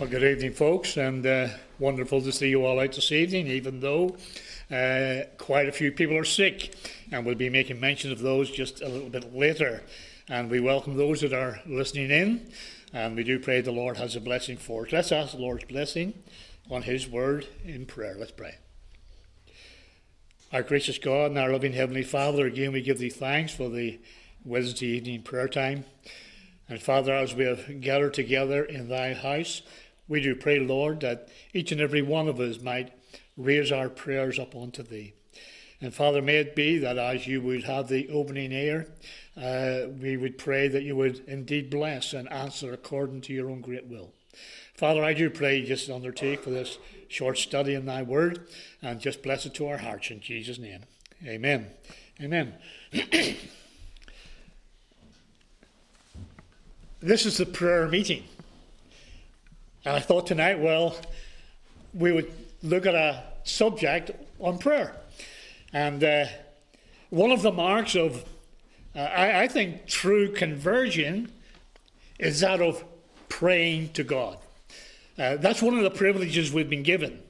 Well, good evening, folks, and uh, wonderful to see you all out this evening, even though uh, quite a few people are sick, and we'll be making mention of those just a little bit later. And we welcome those that are listening in, and we do pray the Lord has a blessing for us. Let's ask the Lord's blessing on His word in prayer. Let's pray. Our gracious God and our loving Heavenly Father, again we give Thee thanks for the Wednesday evening prayer time. And Father, as we have gathered together in Thy house, we do pray, Lord, that each and every one of us might raise our prayers up unto Thee. And Father, may it be that as you would have the opening air, uh, we would pray that you would indeed bless and answer according to your own great will. Father, I do pray just undertake for this short study in thy word and just bless it to our hearts in Jesus' name. Amen. Amen. this is the prayer meeting. And I thought tonight, well, we would look at a subject on prayer. And uh, one of the marks of, uh, I, I think, true conversion is that of praying to God. Uh, that's one of the privileges we've been given.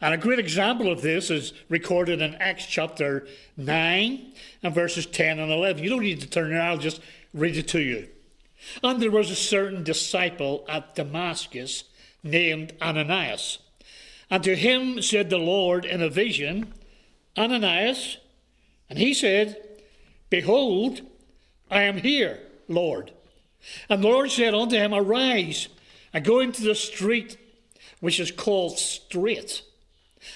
And a great example of this is recorded in Acts chapter 9 and verses 10 and 11. You don't need to turn there, I'll just read it to you. And there was a certain disciple at Damascus named Ananias. And to him said the Lord in a vision, Ananias. And he said, Behold, I am here, Lord. And the Lord said unto him, Arise and go into the street which is called Straight,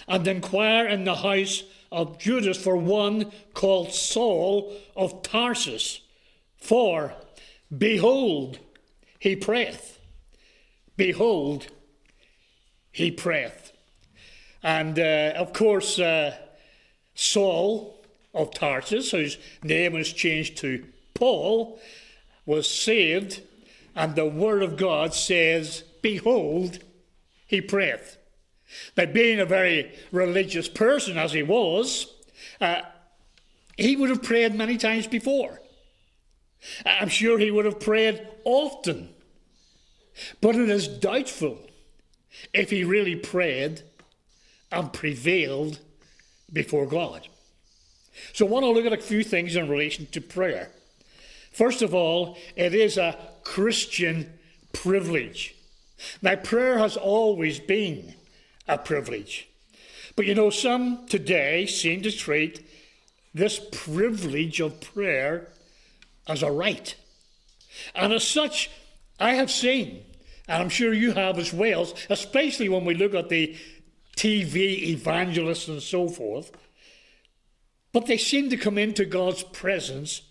and inquire in the house of Judas for one called Saul of Tarsus. For Behold, he prayeth. Behold, he prayeth. And uh, of course, uh, Saul of Tarsus, whose name was changed to Paul, was saved, and the Word of God says, Behold, he prayeth. Now, being a very religious person as he was, uh, he would have prayed many times before. I'm sure he would have prayed often. But it is doubtful if he really prayed and prevailed before God. So I want to look at a few things in relation to prayer. First of all, it is a Christian privilege. Now, prayer has always been a privilege. But you know, some today seem to treat this privilege of prayer as a right. And as such, I have seen, and I'm sure you have as well, especially when we look at the TV evangelists and so forth, but they seem to come into God's presence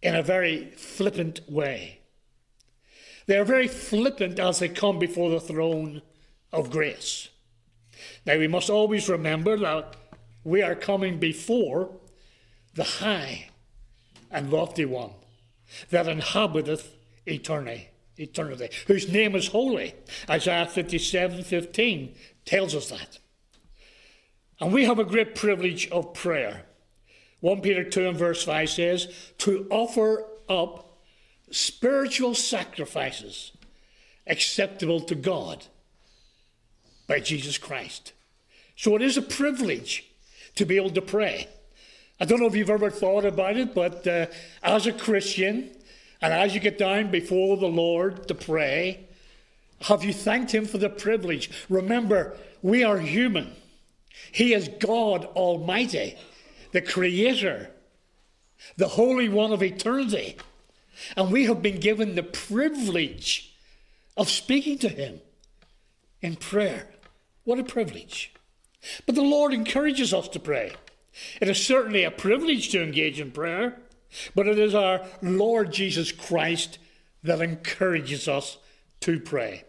in a very flippant way. They are very flippant as they come before the throne of grace. Now, we must always remember that we are coming before the high and lofty one that inhabiteth eternity, eternity, whose name is holy. Isaiah 57 15 tells us that. And we have a great privilege of prayer. 1 Peter 2 and verse 5 says, to offer up spiritual sacrifices acceptable to God by Jesus Christ. So it is a privilege to be able to pray. I don't know if you've ever thought about it, but uh, as a Christian, and as you get down before the Lord to pray, have you thanked Him for the privilege? Remember, we are human. He is God Almighty, the Creator, the Holy One of eternity. And we have been given the privilege of speaking to Him in prayer. What a privilege. But the Lord encourages us to pray. It is certainly a privilege to engage in prayer, but it is our Lord Jesus Christ that encourages us to pray.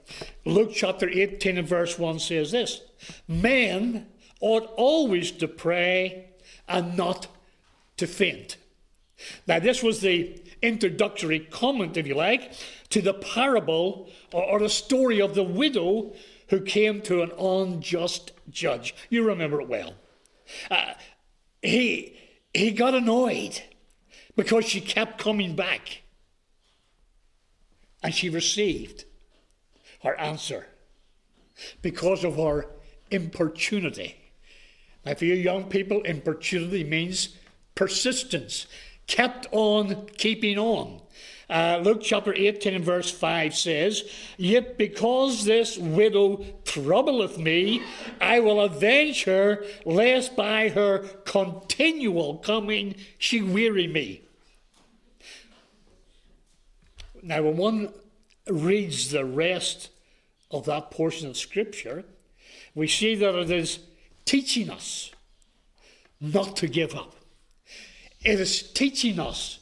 Luke chapter 18 and verse 1 says this Men ought always to pray and not to faint. Now, this was the introductory comment, if you like, to the parable or, the story of the widow who came to an unjust judge. You remember it well. Uh, he, he got annoyed because she kept coming back. And she received her answer because of her importunity. Now, for you young people, importunity means persistence, kept on keeping on. Uh, Luke chapter 18 and verse 5 says, Yet because this widow troubleth me, I will avenge her, lest by her continual coming she weary me. Now, when one reads the rest of that portion of Scripture, we see that it is teaching us not to give up. It is teaching us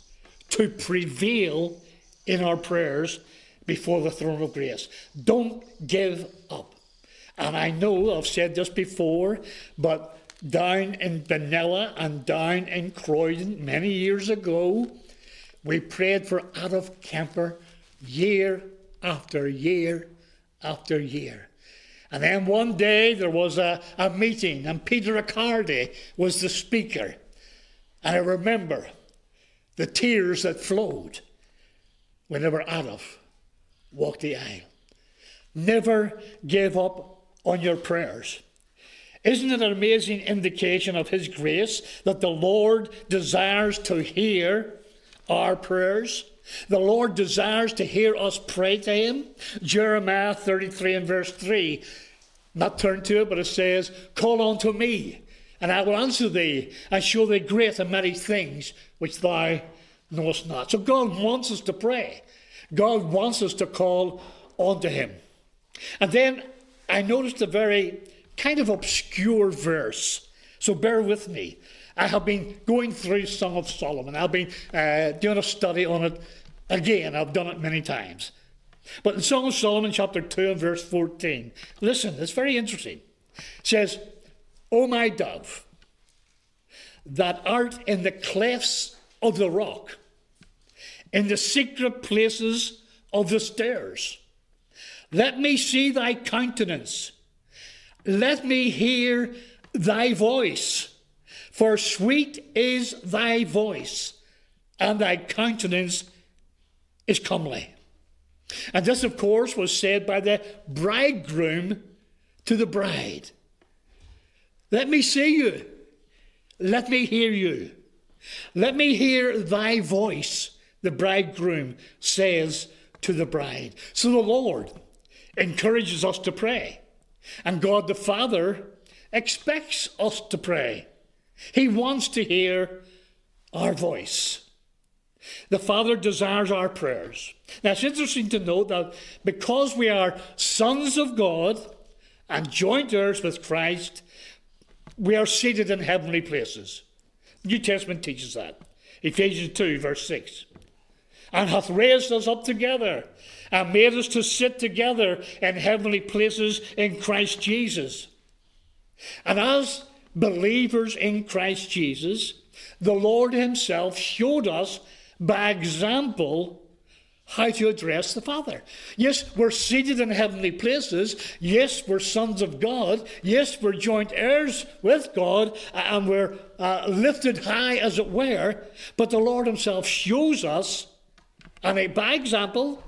to prevail in our prayers before the throne of grace. Don't give up. And I know I've said this before, but down in Benalla and down in Croydon many years ago, we prayed for Adolf Kemper year after year after year. And then one day there was a, a meeting, and Peter Riccardi was the speaker. And I remember the tears that flowed whenever Adolf walked the aisle. Never give up on your prayers. Isn't it an amazing indication of His grace that the Lord desires to hear our prayers? The Lord desires to hear us pray to Him. Jeremiah 33 and verse 3. Not turn to it, but it says, Call unto me, and I will answer thee, and show thee great and many things which thou knowest not. So God wants us to pray. God wants us to call unto Him. And then I noticed a very kind of obscure verse. So bear with me. I have been going through Song of Solomon. I've been uh, doing a study on it again. I've done it many times. But in Song of Solomon, chapter 2 and verse 14, listen, it's very interesting. It says, O my dove, that art in the clefts of the rock, in the secret places of the stairs, let me see thy countenance. Let me hear thy voice. For sweet is thy voice, and thy countenance is comely. And this, of course, was said by the bridegroom to the bride. Let me see you. Let me hear you. Let me hear thy voice, the bridegroom says to the bride. So the Lord encourages us to pray. And God the Father expects us to pray. He wants to hear our voice. The Father desires our prayers. Now it's interesting to note that because we are sons of God and joint heirs with Christ, we are seated in heavenly places. New Testament teaches that. Ephesians 2, verse 6. And hath raised us up together and made us to sit together in heavenly places in Christ Jesus. And as believers in Christ Jesus, the Lord Himself showed us by example how to address the Father. Yes, we're seated in heavenly places. Yes, we're sons of God. Yes, we're joint heirs with God and we're uh, lifted high, as it were. But the Lord Himself shows us, and by example,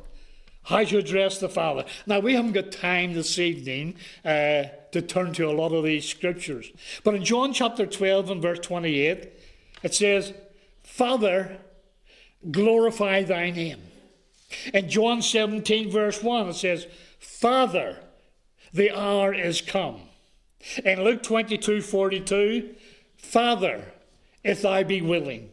how to address the Father. Now, we haven't got time this evening uh, to turn to a lot of these scriptures. But in John chapter 12 and verse 28, it says, Father, glorify thy name. In John 17, verse 1, it says, Father, the hour is come. In Luke 22, 42, Father, if thou be willing.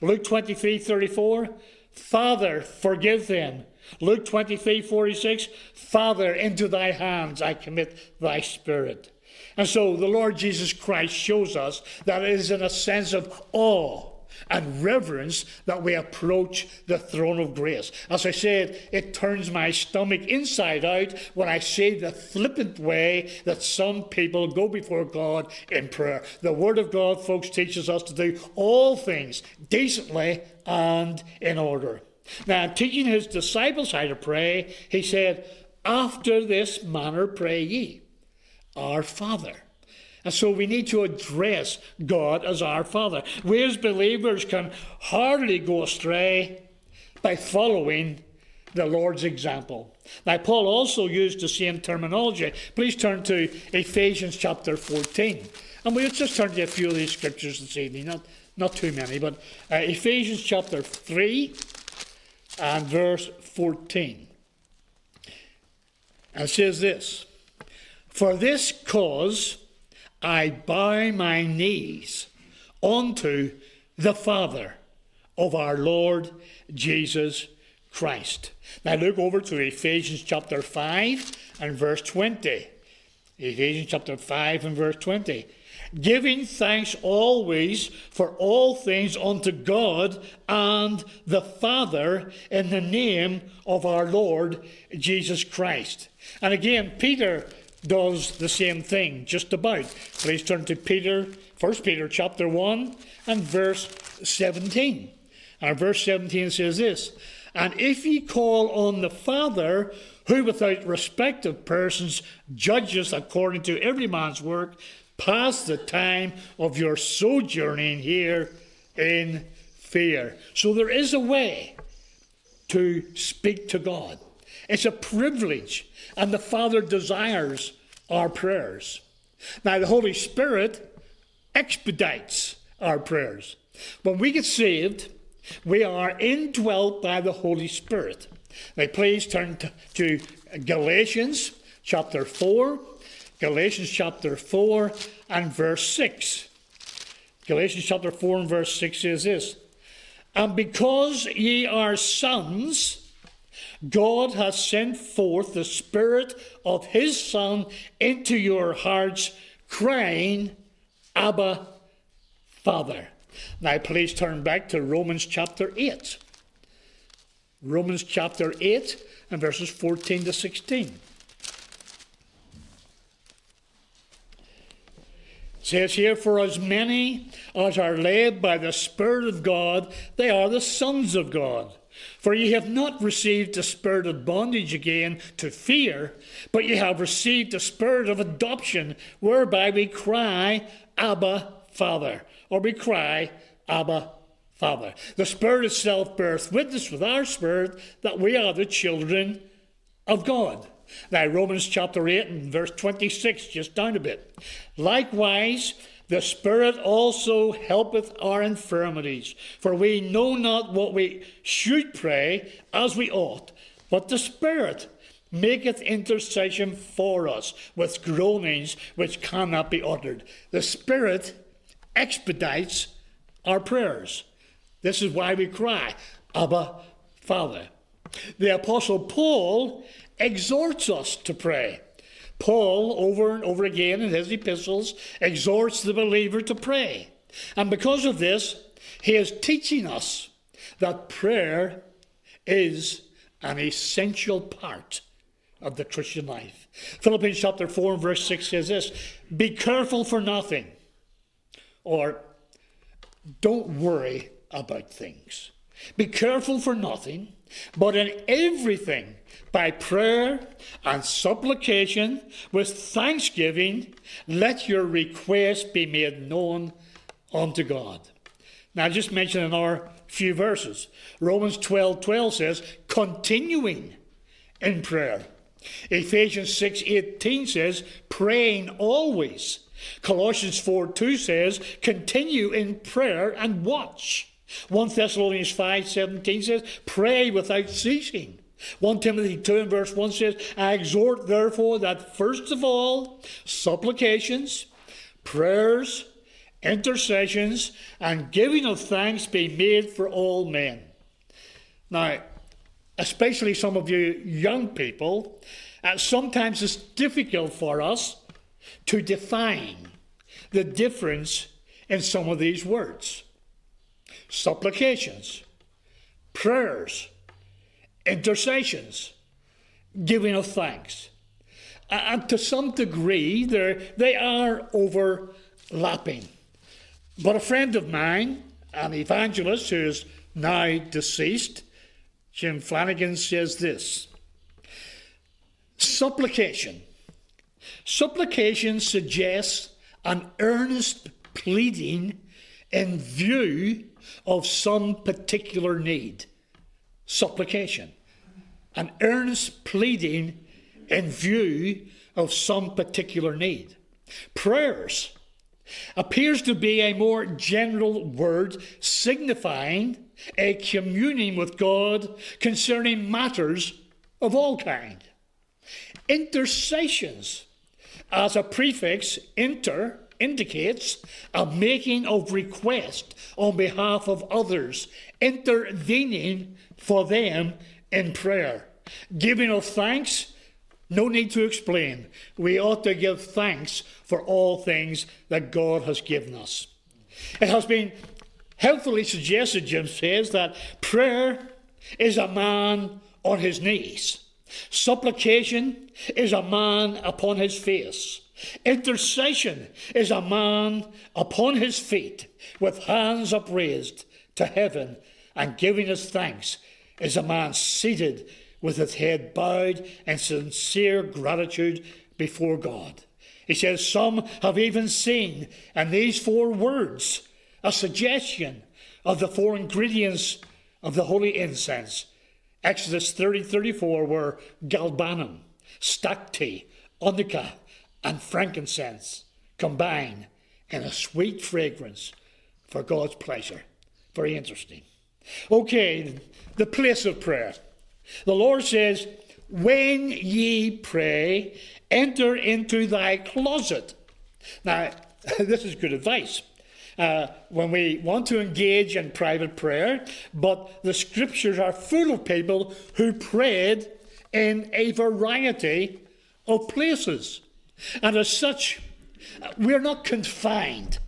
Luke 23, 34, Father, forgive them. Luke 23, 46, Father, into thy hands I commit thy spirit. And so the Lord Jesus Christ shows us that it is in a sense of awe and reverence that we approach the throne of grace. As I said, it turns my stomach inside out when I see the flippant way that some people go before God in prayer. The Word of God, folks, teaches us to do all things decently and in order. Now, teaching his disciples how to pray, he said, After this manner pray ye, Our Father and so we need to address God as our Father. We as believers can hardly go astray by following the Lord's example. Now, Paul also used the same terminology. Please turn to Ephesians chapter 14. And we'll just turn to a few of these scriptures this evening, not, not too many, but uh, Ephesians chapter 3 and verse 14. And says this For this cause I bow my knees unto the Father of our Lord Jesus Christ. Now look over to Ephesians chapter 5 and verse 20. Ephesians chapter 5 and verse 20. Giving thanks always for all things unto God and the Father in the name of our Lord Jesus Christ. And again, Peter does the same thing, just about. Please turn to Peter, 1 Peter chapter 1 and verse 17. And verse 17 says this And if ye call on the Father, who without respect of persons judges according to every man's work, pass the time of your sojourning here in fear. So there is a way to speak to God. It's a privilege, and the Father desires our prayers. Now, the Holy Spirit expedites our prayers. When we get saved, we are indwelt by the Holy Spirit. Now, please turn to, Galatians chapter 4. Galatians chapter 4 and verse 6. Galatians chapter 4 and verse 6 says this And because ye are sons, God has sent forth the Spirit of His Son into your hearts, crying, Abba, Father. Now, please turn back to Romans chapter 8. Romans chapter 8 and verses 14 to 16. It says here, For as many as are led by the Spirit of God, they are the sons of God. For ye have not received the spirit of bondage again to fear, but ye have received the spirit of adoption, whereby we cry, Abba, Father or we cry, Abba, Father. The Spirit itself bears witness with our spirit that we are the children of God. Now, Romans chapter 8 and verse 26, just down a bit. Likewise, the Spirit also helpeth our infirmities, for we know not what we should pray as we ought, but the Spirit maketh intercession for us with groanings which cannot be uttered. The Spirit expedites our prayers. This is why we cry, Abba, Father. The Apostle Paul exhorts us to pray. Paul, over and over again in his epistles, exhorts the believer to pray. And because of this, he is teaching us that prayer is an essential part of the Christian life. Philippians chapter 4 and verse 6 says this Be careful for nothing or don't worry about things. Be careful for nothing, but in everything, by prayer and supplication, with thanksgiving, let your request be made known unto God. Now, just mention another few verses. Romans 12 12 says, continuing in prayer. Ephesians 6 18 says, praying always Colossians 4 2 says, continue in prayer and watch. 1 Thessalonians 5 17 says, pray without ceasing. 1 Timothy 2 and verse 1 says, I exhort therefore that first of all, supplications, prayers, intercessions, and giving of thanks be made for all men. Now, especially some of you young people, uh, sometimes it's difficult for us to define the difference in some of these words supplications, prayers, intercessions, giving of thanks. And to some degree, they are overlapping. But a friend of mine, an evangelist who is now deceased, Jim Flanagan, says this Supplication Supplication suggests an earnest pleading in view of some particular need. Supplication. an earnest pleading in view of some particular need. Prayers appears to be a more general word signifying a communing with God concerning matters of all kind. Intercessions, as a prefix, inter, indicates a making of request on behalf of others, intervening for them in prayer. Giving of thanks, no need to explain. We ought to give thanks for all things that God has given us. It has been helpfully suggested, Jim says, that prayer is a man on his knees. Supplication is a man upon his face. Intercession is a man upon his feet with hands upraised to heaven and giving his thanks is a man seated with his head bowed in sincere gratitude before God. He says, Some have even seen in these four words a suggestion of the four ingredients of the holy incense. Exodus 30 34 were galbanum, stacte, onycha, and frankincense combine in a sweet fragrance for God's pleasure. Very interesting. Okay, the place of prayer. The Lord says, When ye pray, enter into thy closet. Now, this is good advice. Uh, when we want to engage in private prayer, but the scriptures are full of people who prayed in a variety of places. And as such, we're not confined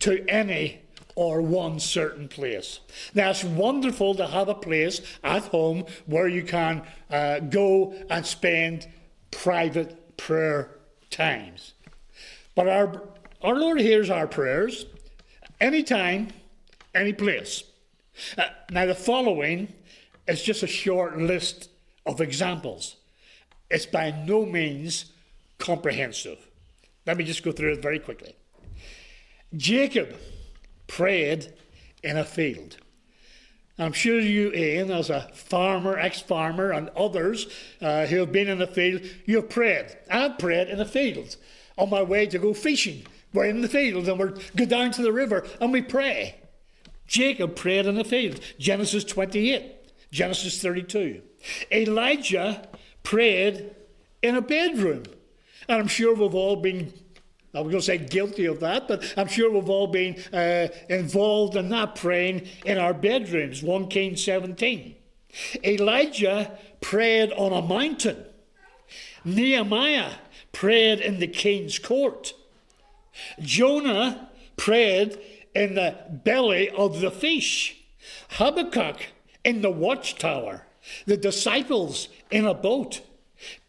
to any or one certain place. Now, it's wonderful to have a place at home where you can uh, go and spend private prayer times. But our, our Lord hears our prayers anytime, any place. Uh, now, the following is just a short list of examples. It's by no means comprehensive. Let me just go through it very quickly. Jacob prayed in a field. I'm sure you, Ian, as a farmer, ex farmer, and others uh, who have been in the field, you've prayed. I've prayed in the field on my way to go fishing. We're in the field and we go down to the river and we pray. Jacob prayed in the field. Genesis 28, Genesis 32. Elijah prayed in a bedroom. And I'm sure we've all been, I was going to say guilty of that, but I'm sure we've all been uh, involved in that praying in our bedrooms. 1 Kings 17. Elijah prayed on a mountain. Nehemiah prayed in the king's court. Jonah prayed in the belly of the fish. Habakkuk in the watchtower. The disciples in a boat.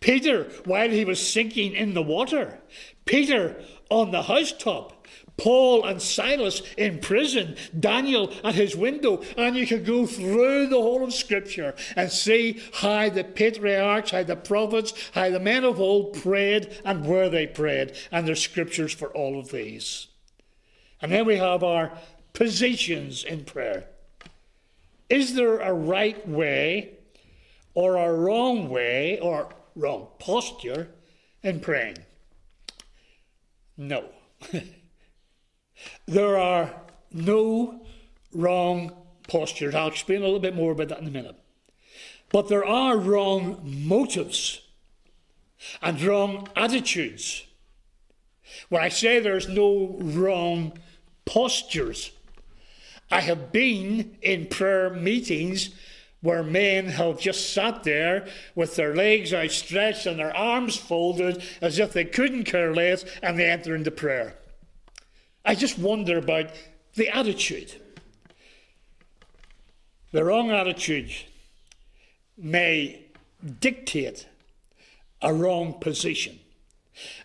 Peter while he was sinking in the water, Peter on the housetop, Paul and Silas in prison, Daniel at his window, and you could go through the whole of Scripture and see how the patriarchs, how the prophets, how the men of old prayed and where they prayed, and there's scriptures for all of these. And then we have our positions in prayer. Is there a right way or a wrong way or wrong posture in praying? No. there are no wrong postures. I'll explain a little bit more about that in a minute. But there are wrong motives and wrong attitudes. When I say there's no wrong postures, I have been in prayer meetings where men have just sat there with their legs outstretched and their arms folded as if they couldn't care less and they enter into prayer. I just wonder about the attitude. The wrong attitude may dictate a wrong position,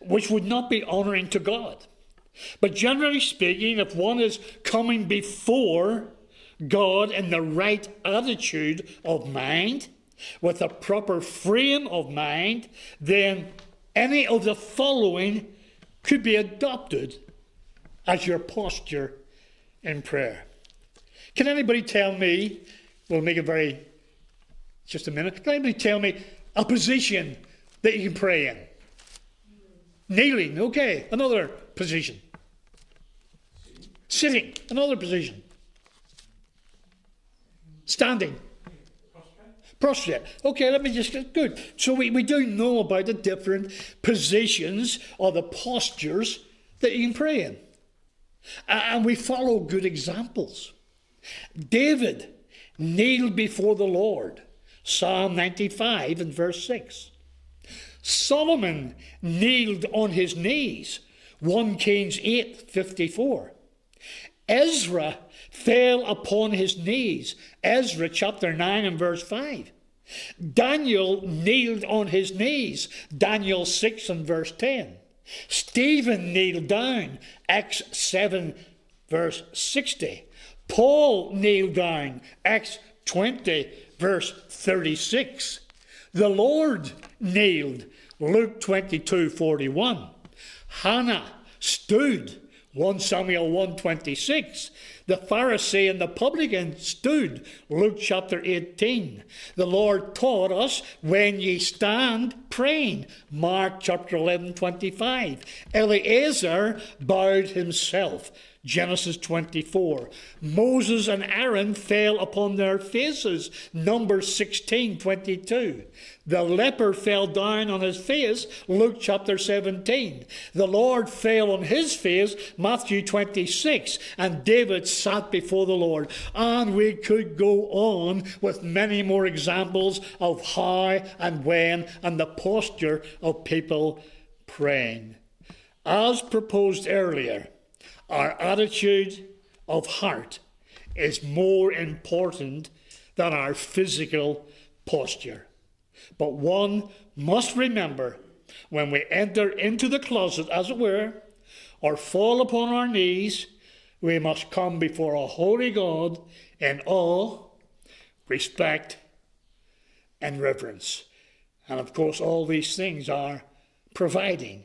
which would not be honouring to God. But generally speaking, if one is coming before God in the right attitude of mind, with a proper frame of mind, then any of the following could be adopted as your posture in prayer. Can anybody tell me? We'll make it very Just a minute. Can anybody tell me a position that you can pray in? Kneeling, okay. Another position. Sitting, another position. Standing. Prostrate. Okay, let me just get good. So we, we do know about the different positions or the postures that you can pray in. And we follow good examples. David kneeled before the Lord. Psalm 95 and verse 6. Solomon kneeled on his knees. 1 Kings 8 54. Ezra fell upon his knees. Ezra chapter 9 and verse 5. Daniel kneeled on his knees. Daniel 6 and verse 10. Stephen kneeled down. Acts 7 verse 60. Paul kneeled down. Acts 20 verse 36. The Lord kneeled. Luke 22 41. Hannah stood. 1 Samuel 126. The Pharisee and the publican stood. Luke chapter 18. The Lord taught us when ye stand praying. Mark chapter 11 25. Eleazar bowed himself. Genesis 24. Moses and Aaron fell upon their faces. Numbers 16 22. The leper fell down on his face. Luke chapter 17. The Lord fell on his face. Matthew 26. And David sat before the Lord. And we could go on with many more examples of how and when and the posture of people praying. As proposed earlier, our attitude of heart is more important than our physical posture. But one must remember when we enter into the closet, as it were, or fall upon our knees, we must come before a holy God in awe, respect, and reverence. And of course, all these things are providing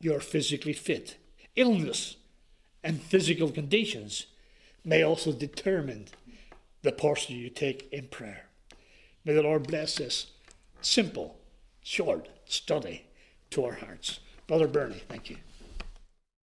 you're physically fit. Illness and physical conditions may also determine the posture you take in prayer. May the Lord bless this simple, short study to our hearts. Brother Bernie, thank you.